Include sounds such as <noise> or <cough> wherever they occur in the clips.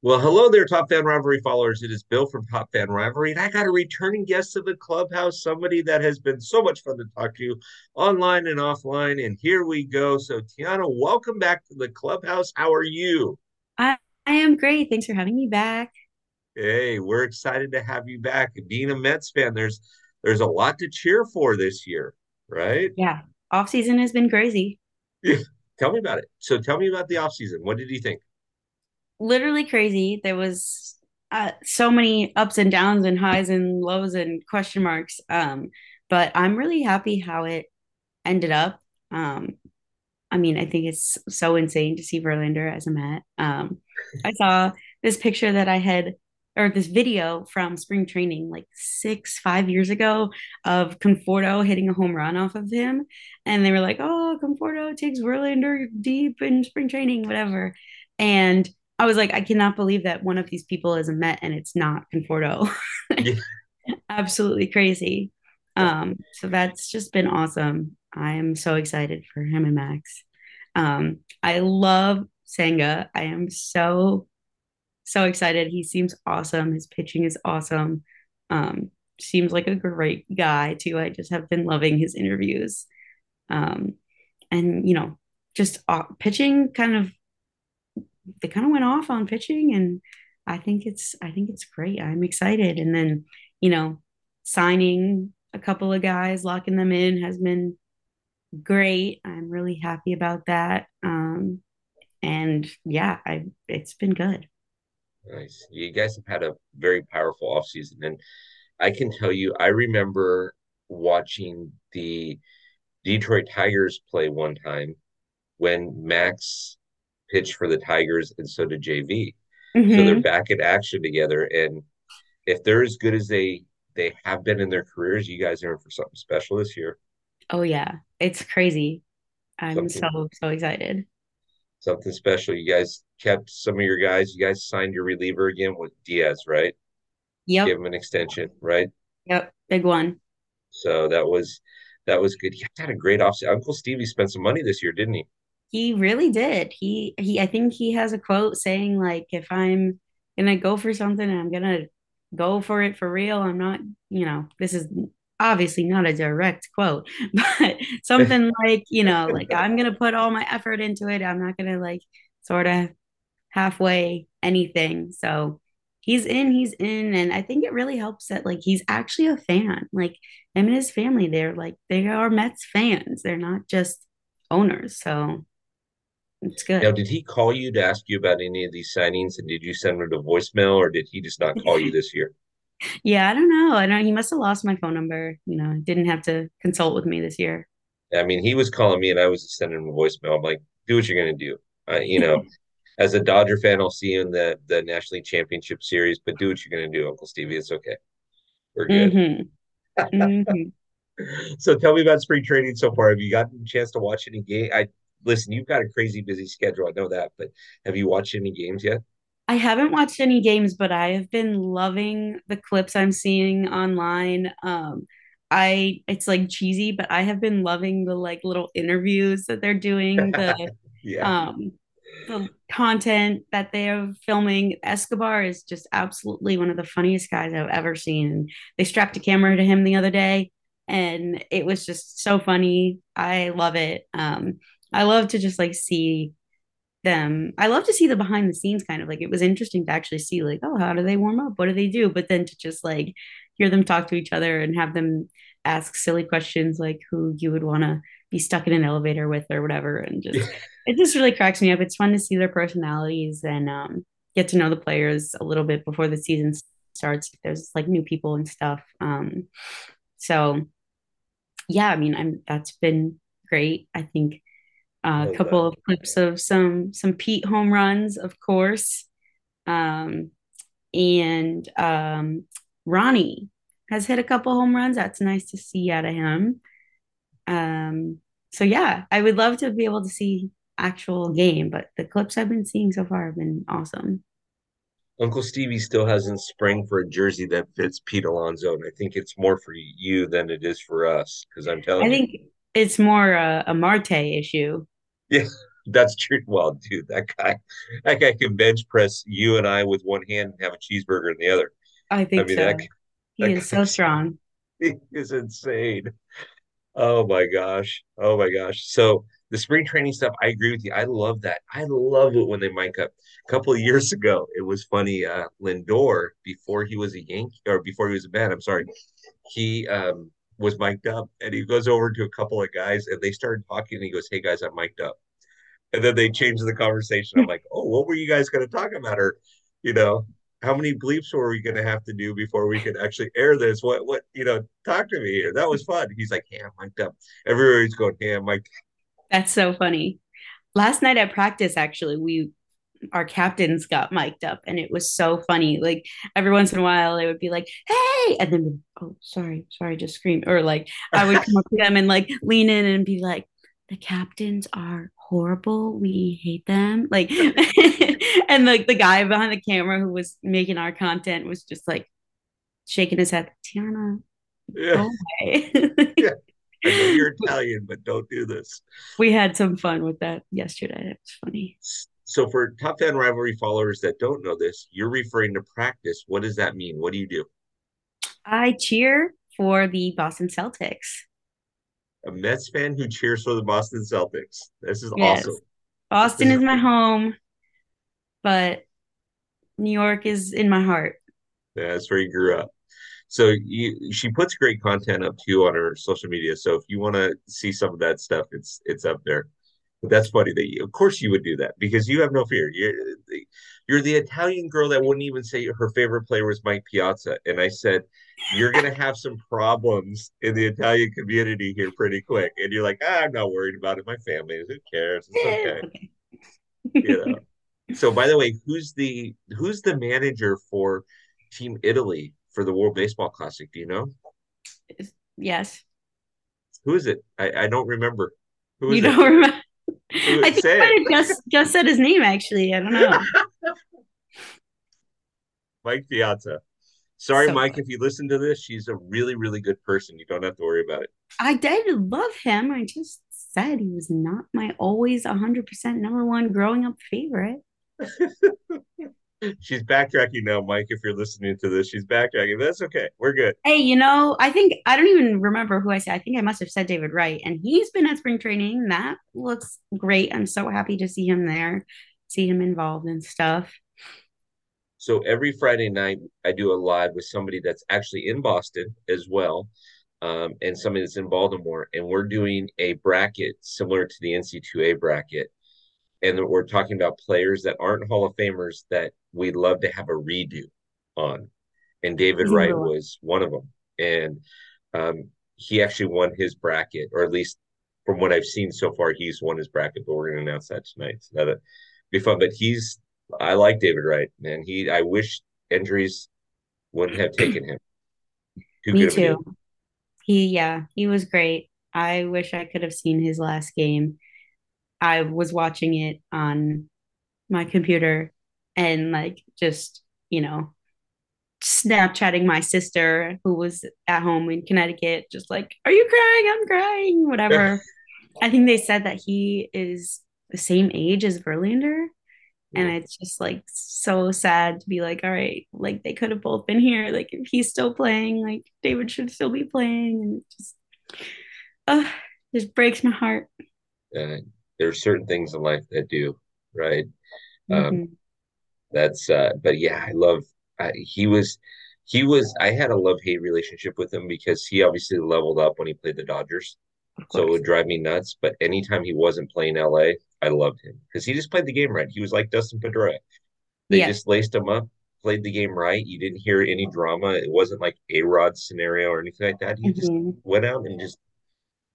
Well, hello there, Top Fan Rivalry followers. It is Bill from Top Fan Rivalry, and I got a returning guest of the clubhouse, somebody that has been so much fun to talk to online and offline. And here we go. So, Tiana, welcome back to the clubhouse. How are you? I, I am great. Thanks for having me back. Hey, we're excited to have you back. Being a Mets fan, there's there's a lot to cheer for this year, right? Yeah. Off season has been crazy. Yeah. <laughs> Tell me about it. So, tell me about the offseason. What did you think? Literally crazy. There was uh, so many ups and downs and highs and lows and question marks. Um, but I'm really happy how it ended up. Um, I mean, I think it's so insane to see Verlander as a Met. Um, I saw this picture that I had, or this video from spring training like six, five years ago of Conforto hitting a home run off of him. And they were like, oh, Conforto takes Verlander deep in spring training, whatever. And I was like, I cannot believe that one of these people is a Met and it's not Conforto. Yeah. <laughs> Absolutely crazy. Um, so that's just been awesome. I am so excited for him and Max. Um, I love Senga. I am so so excited. He seems awesome. His pitching is awesome. Um, seems like a great guy too. I just have been loving his interviews. Um, and you know, just uh, pitching kind of they kind of went off on pitching and I think it's I think it's great. I'm excited. And then, you know, signing a couple of guys, locking them in has been great. I'm really happy about that. Um, and yeah, I it's been good. Nice. You guys have had a very powerful offseason. And I can tell you, I remember watching the Detroit Tigers play one time when Max pitched for the Tigers and so did JV. So they're hmm back in action together. And if they're as good as they they have been in their careers, you guys are in for something special this year. Oh yeah, it's crazy. I'm Something so so excited. something special. You guys kept some of your guys. You guys signed your reliever again with Diaz, right? Yep. Give him an extension, right? yep, big one. So that was that was good. He had a great offseason. Uncle Stevie spent some money this year, didn't he? He really did. He he I think he has a quote saying like if I'm gonna go for something, I'm gonna go for it for real. I'm not, you know, this is obviously not a direct quote, <laughs> but something <laughs> like, you know, like I'm gonna put all my effort into it. I'm not gonna like sort of halfway anything. So he's in, he's in. And I think it really helps that like he's actually a fan. Like him and his family, they're like they are Mets fans. They're not just owners. So it's good. Now, did he call you to ask you about any of these signings, and did you send him to voicemail, or did he just not call you <laughs> this year? Yeah, I don't know. I don't know he must have lost my phone number. You know, didn't have to consult with me this year. I mean, he was calling me, and I was sending him a voicemail. I'm like, do what you're gonna do. Uh, you know, <laughs> as a Dodger fan, I'll see you in the the National League Championship Series, but do what you're gonna do, Uncle Stevie. It's okay. We're good. hmm <laughs> hmm So tell me about spring training so far. Have you gotten a chance to watch any game? I listen, you've got a crazy busy schedule. I know that, but have you watched any games yet? I haven't watched any games, but I have been loving the clips I'm seeing online. Um, I it's like cheesy, but I have been loving the like little interviews that they're doing, the <laughs> Yeah. um the content that they're filming. Escobar is just absolutely one of the funniest guys I've ever seen. They strapped a camera to him the other day, and it was just so funny. I love it. Um, I love to just like see them. I love to see the behind the scenes kind of like it was interesting to actually see like, oh, how do they warm up? What do they do? But then to just like hear them talk to each other and have them ask silly questions like who you would want to be stuck in an elevator with or whatever and just it just really cracks me up. It's fun to see their personalities and um, get to know the players a little bit before the season starts. There's like new people and stuff. Um, so yeah, I mean, I'm that's been great. I think uh, a love that. couple of clips of some some Pete home runs, of course. Um, and um, Ronnie has hit a couple home runs. That's nice to see out of him. Um, so yeah, I would love to be able to see actual game, but the clips I've been seeing so far have been awesome. Uncle Stevie still hasn't sprang for a jersey that fits Pete Alonso, and I think it's more for you than it is for us. Because I'm I telling you, I think it's more a, a Marte issue. <laughs> yeah, That's true. Well, dude, that guy, that guy can bench press you and I with one hand and have a cheeseburger in the other. I I think mean, that so. He that is so strong. <laughs> he is insane. Oh my gosh. Oh my gosh. So the spring training stuff, I agree with you. I love that. I love it when they mic up. A couple of years ago, it was funny. Uh, Lindor, before he was a Yankee or before he was a man, I'm sorry, he um was mic'd up and he goes over to a couple of guys and they started talking and he goes, Hey guys, I'm mic'd up. And then they changed the conversation. I'm like, Oh, what were you guys gonna talk about? Or, you know, how many bleeps were we gonna have to do before we could actually air this? What what you know, talk to me here. That was fun. He's like, Yeah, I'm mic'd up. Everybody's going, Yeah, I'm mic'd That's so funny. Last night at practice, actually, we our captains got mic'd up and it was so funny. Like every once in a while they would be like, hey, and then oh sorry, sorry, just scream. Or like I would come up to them and like lean in and be like, the captains are horrible. We hate them. Like <laughs> and like the guy behind the camera who was making our content was just like shaking his head, Tiana, Yeah, <laughs> yeah. I know you're <laughs> Italian, but don't do this. we had some fun with that yesterday. It was funny. So for top fan rivalry followers that don't know this, you're referring to practice. What does that mean? What do you do? I cheer for the Boston Celtics. A Mets fan who cheers for the Boston Celtics. This is awesome. Yes. This Boston is is my home, but New York is in my heart. yeah, that's where you grew up. So you, she puts great content up too on her social media. So if you want to see some of that stuff, it's it's up there. But that's funny that you, of course, you would do that because you have no fear. You're the, you're the Italian girl that wouldn't even say her favorite player was Mike Piazza. And I said, you're gonna have some problems in the Italian community here pretty quick. And you're like, ah, I'm not worried about it. My family, who cares? It's okay. <laughs> okay. You know. So by the way, who's the who's the manager for Team Italy for the World Baseball Classic? Do you know? yes. Who is it? I, I don't remember. Who You it? don't remember? I think I might have just just said his name actually. I don't know. <laughs> Mike Piazza. Sorry, So Mike, if you listen to this, she's a really, really good person. You don't have to worry about it. I did love him. I just said he was not my always 100% number one growing up favorite. <laughs> She's backtracking now, Mike. If you're listening to this, she's backtracking. That's okay. We're good. Hey, you know, I think I don't even remember who I said. I think I must have said David Wright, and he's been at spring training. That looks great. I'm so happy to see him there, see him involved and stuff. So every Friday night, I do a live with somebody that's actually in Boston as well, um, and somebody that's in Baltimore, and we're doing a bracket similar to the NC2A bracket, and we're talking about players that aren't Hall of Famers that we'd love to have a redo on, and David Wright was one of them, and um, he actually won his bracket, or at least from what I've seen so far, he's won his bracket. But we're going to announce that tonight, so that'll be fun. But he's I like David Wright, man. He I wish injuries wouldn't have taken him. <clears throat> Too Me good of a dude. too. He, yeah, he was great. I wish I could have seen his last game. I was watching it on my computer and like just, you know, Snapchatting my sister who was at home in Connecticut, just like, Are you crying? I'm crying, whatever. <laughs> I think they said that he is the same age as Verlander. And it's just like so sad to be like, all right, like they could have both been here. Like if he's still playing, like David should still be playing. And it just, uh, just breaks my heart. Uh, there are certain things in life that do, right? Um, hmm that's uh, but yeah, I love. I, he was, he was. I had a love hate relationship with him because he obviously leveled up when he played the Dodgers, so it would drive me nuts. But anytime he wasn't playing LA, I loved him because he just played the game right. He was like Dustin Pedroia. They Yeah. just laced him up, played the game right. You didn't hear any drama. It wasn't like A-Rod scenario or anything like that. He just hmm went out and just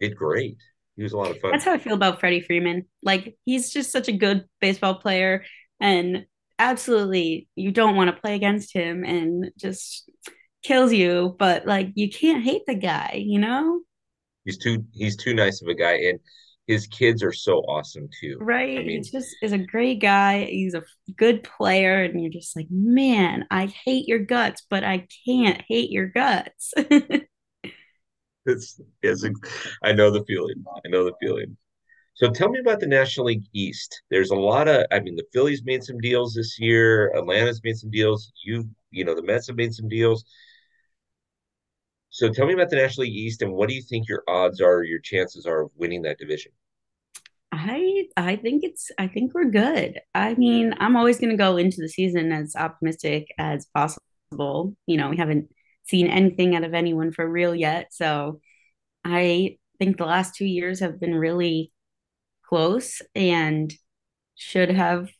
did great. He was a lot of fun. That's how I feel about Freddie Freeman. Like he's just such a good baseball player and absolutely you don't want to play against him and just kills you, but like you can't hate the guy, you know? He's too he's too nice of a guy, and his kids are so awesome too. I Right? He mean, just is a great guy. He's a good player, and you're just like, man, I hate your guts, but I can't hate your guts. <laughs> it's, it's I know the feeling. I know the feeling. So tell me about the National League East. There's a lot of, I mean, the Phillies made some deals this year. Atlanta's made some deals. You, you know, the Mets have made some deals. So tell me about the National League East and what do you think your odds are, your chances are of winning that division? I I think it's I think we're good. I mean, I'm always going to go into the season as optimistic as possible. You know, we haven't seen anything out of anyone for real yet, so I think the last two years have been really close and should have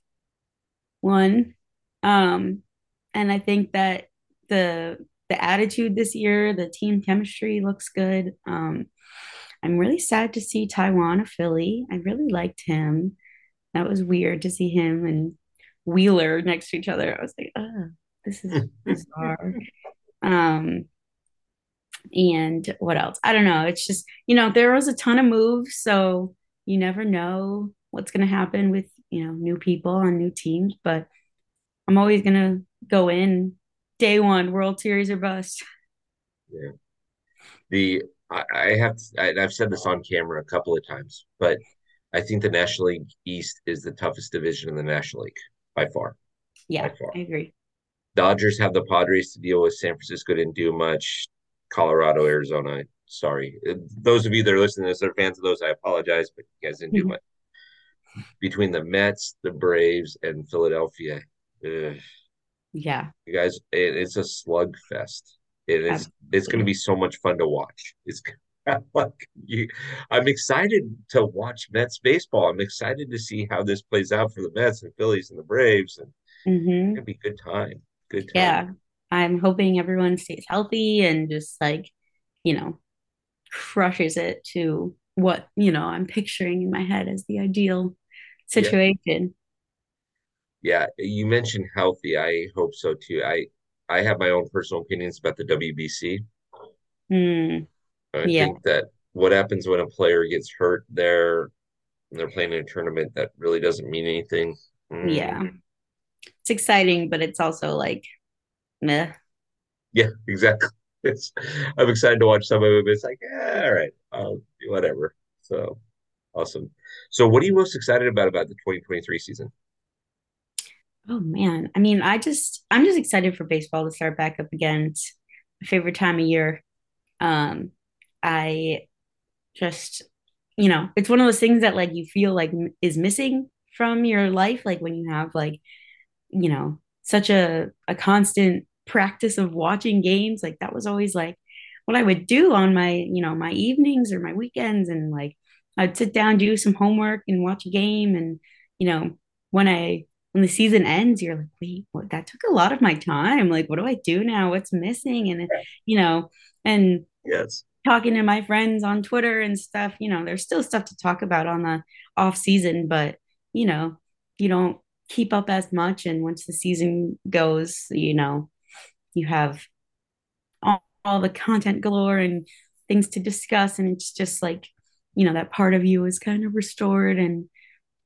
won. Um, and I think that the the attitude this year, the team chemistry looks good. Um, I'm really sad to see Taijuan a Philly. I really liked him. That was weird to see him and Wheeler next to each other. I was like, oh, this is <laughs> bizarre. Um, and what else? I don't know. It's just, you know, there was a ton of moves, so you never know what's going to happen with, you know, new people on new teams, but I'm always going to go in day one World Series or bust. Yeah. The I, I have I, I've said this on camera a couple of times, but I think the National League East is the toughest division in the National League by far. Yeah, by far. I agree. Dodgers have the Padres to deal with. San Francisco didn't do much. Colorado, Arizona. Sorry, those of you that are listening to this are fans of those. I apologize, but you guys didn't do mm-hmm. much. Between the Mets, the Braves, and Philadelphia, ugh, yeah, you guys, it, it's a slugfest. It is. Absolutely. It's going to be so much fun to watch. It's <laughs> like you, I'm excited to watch Mets baseball. I'm excited to see how this plays out for the Mets and Phillies and the Braves, and mm-hmm. it's gonna be a good time. Good time. Yeah, I'm hoping everyone stays healthy and just like, you know, crushes it to what, you know, I'm picturing in my head as the ideal situation. Yeah. yeah. You mentioned healthy. I hope so too. I I have my own personal opinions about the WBC. Mm, I yeah. think that what happens when a player gets hurt there and they're playing in a tournament that really doesn't mean anything. Mm. Yeah. It's exciting, but it's also like meh. Yeah, exactly. <laughs> It's I'm excited to watch some of it. It's like, yeah, all right, um, whatever. So awesome. So, what are you most excited about about the 2023 season? Oh man, I mean, I just I'm just excited for baseball to start back up again. It's my favorite time of year. Um, I just you know, it's one of those things that like you feel like is missing from your life, like when you have like you know such a a constant practice of watching games like that was always like what i would do on my you know my evenings or my weekends. And like i'd sit down do some homework and watch a game. And you know when i when the season ends you're like wait what? That took a lot of my time. Like what do i do now? What's missing? And you know and yes. talking to my friends on twitter and stuff you know there's still stuff to talk about on the off season. But you know you don't keep up as much and once the season goes you know you have all, all the content galore and things to discuss and it's just like you know that part of you is kind of restored. And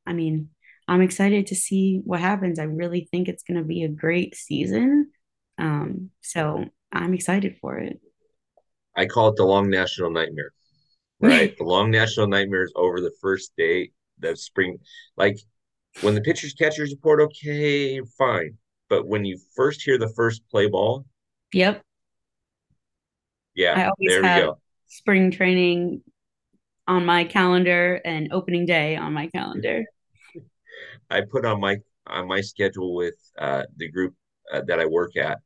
i mean i'm excited to see what happens. I really think it's going to be a great season. Um, so i'm excited for it. I call it the long national nightmare. Right. <laughs> The long national nightmare is over the first day of spring like when the pitchers catchers report, okay, fine. But when you first hear the first play ball, yep. Yeah, there we go. Spring training on my calendar and opening day on my calendar. <laughs> I put on my on my schedule with uh, the group uh, that I work at.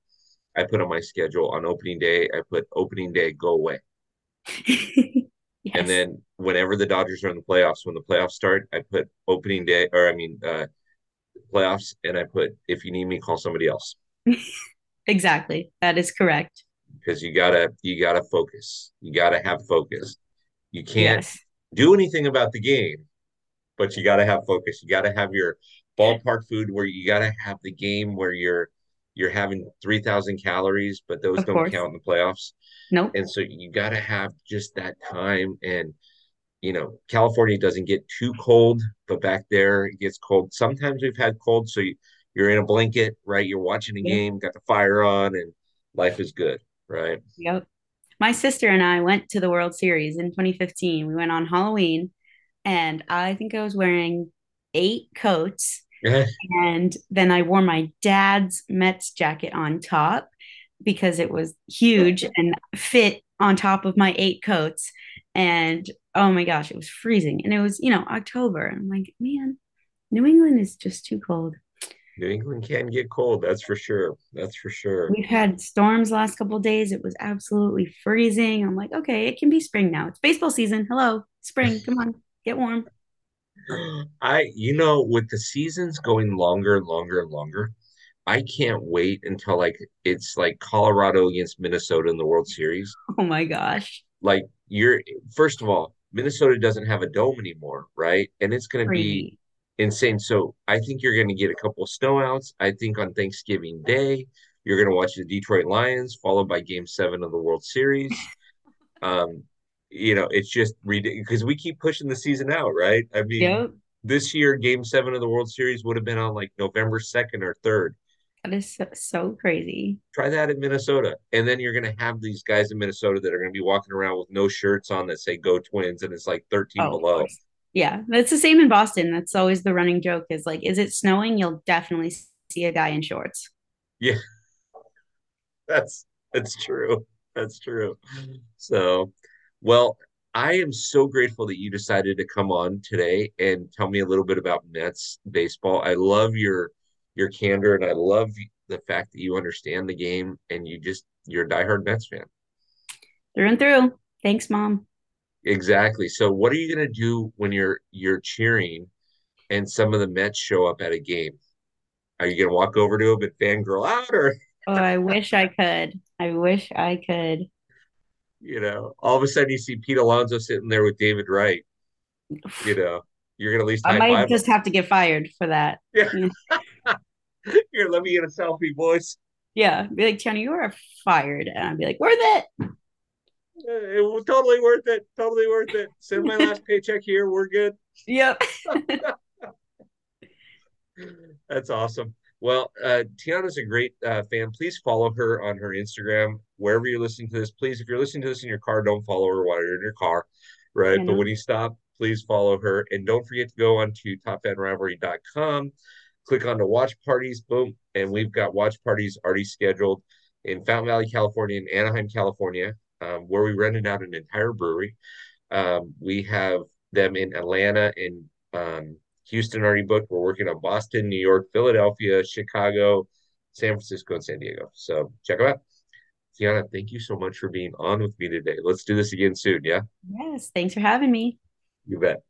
I put on my schedule on opening day. I put opening day go away. <laughs> Yes. And then whenever the Dodgers are in the playoffs, when the playoffs start, I put opening day or I mean uh playoffs and I put if you need me, call somebody else. <laughs> exactly. That is correct. Because you gotta you gotta focus. You gotta have focus. You can't yes. do anything about the game, but you gotta have focus. You gotta have your ballpark food where you gotta have the game where you're you're having 3000 calories but those of don't course. count in the playoffs Nope. And so you got to have just that time. And, you know, California doesn't get too cold, but back there it gets cold. Sometimes we've had cold. So you, you're in a blanket, right? You're watching a game, got the fire on, and life is good, right? Yep. My sister and I went to the World Series in 2015. We went on Halloween. and I think I was wearing eight coats. And then I wore my dad's Mets jacket on top because it was huge <laughs> and fit on top of my eight coats. And oh my gosh, it was freezing. And it was, you know, October. I'm like, man, New England is just too cold. New England can get cold, that's for sure. That's for sure. We've had storms last couple days. It was absolutely freezing. I'm like, okay, it can be spring now. It's baseball season. Hello, spring. <laughs> Come on, get warm. <gasps> I, you know, with the seasons going longer and longer and longer, I can't wait until like it's like Colorado against Minnesota in the World Series. Oh my gosh. Like you're first of all, Minnesota doesn't have a dome anymore, right? And it's going to be insane. So I think you're going to get a couple of snowouts. I think on Thanksgiving Day, you're going to watch the Detroit Lions, followed by Game Seven of the World Series. <laughs> Um, you know, it's just ridiculous because we keep pushing the season out, right? I mean, Yep. this year, Game Seven of the World Series would have been on like November second or third. That is so, so crazy. Try that in Minnesota, and then you're going to have these guys in Minnesota that are going to be walking around with no shirts on that say "Go Twins," and it's like 13 Oh, below. Yeah, that's the same in Boston. That's always the running joke is like, is it snowing? You'll definitely see a guy in shorts. Yeah, <laughs> that's that's true. That's true. So, well, I am so grateful that you decided to come on today and tell me a little bit about Mets baseball. I love your your candor and I love the fact that you understand the game and you just you're a diehard Mets fan. Through and through. Thanks, Mom. Exactly. So what are you going to do when you're you're cheering and some of the Mets show up at a game? Are you going to walk over to them and fangirl out or Oh, I wish I could. I wish I could. You know, all of a sudden you see Pete Alonso sitting there with David Wright, you <sighs> know, you're going to at least I might him. just have to get fired for that. <laughs> Yeah. <laughs> Here, let me get a selfie, boys. Yeah, be like, Tiana, you are fired. And I'd be like, worth it. Uh, It was totally worth it. Totally worth it. Send my last <laughs> paycheck here. We're good. Yep. That's awesome. Well, uh, Tiana's a great uh, fan. Please follow her on her Instagram, wherever you're listening to this. Please, if you're listening to this in your car, don't follow her while you're in your car, right? But when you stop, please follow her. And don't forget to go on to topfanrivalry.com, click on the watch parties, boom. And we've got watch parties already scheduled in Fountain Valley, California, and Anaheim, California, um, where we rented out an entire brewery. Um, we have them in Atlanta and um, Houston already booked. We're working on Boston, New York, Philadelphia, Chicago, San Francisco, and San Diego. So check them out. Tiana, thank you so much for being on with me today. Let's do this again soon. Yeah, yes. Thanks for having me. you bet.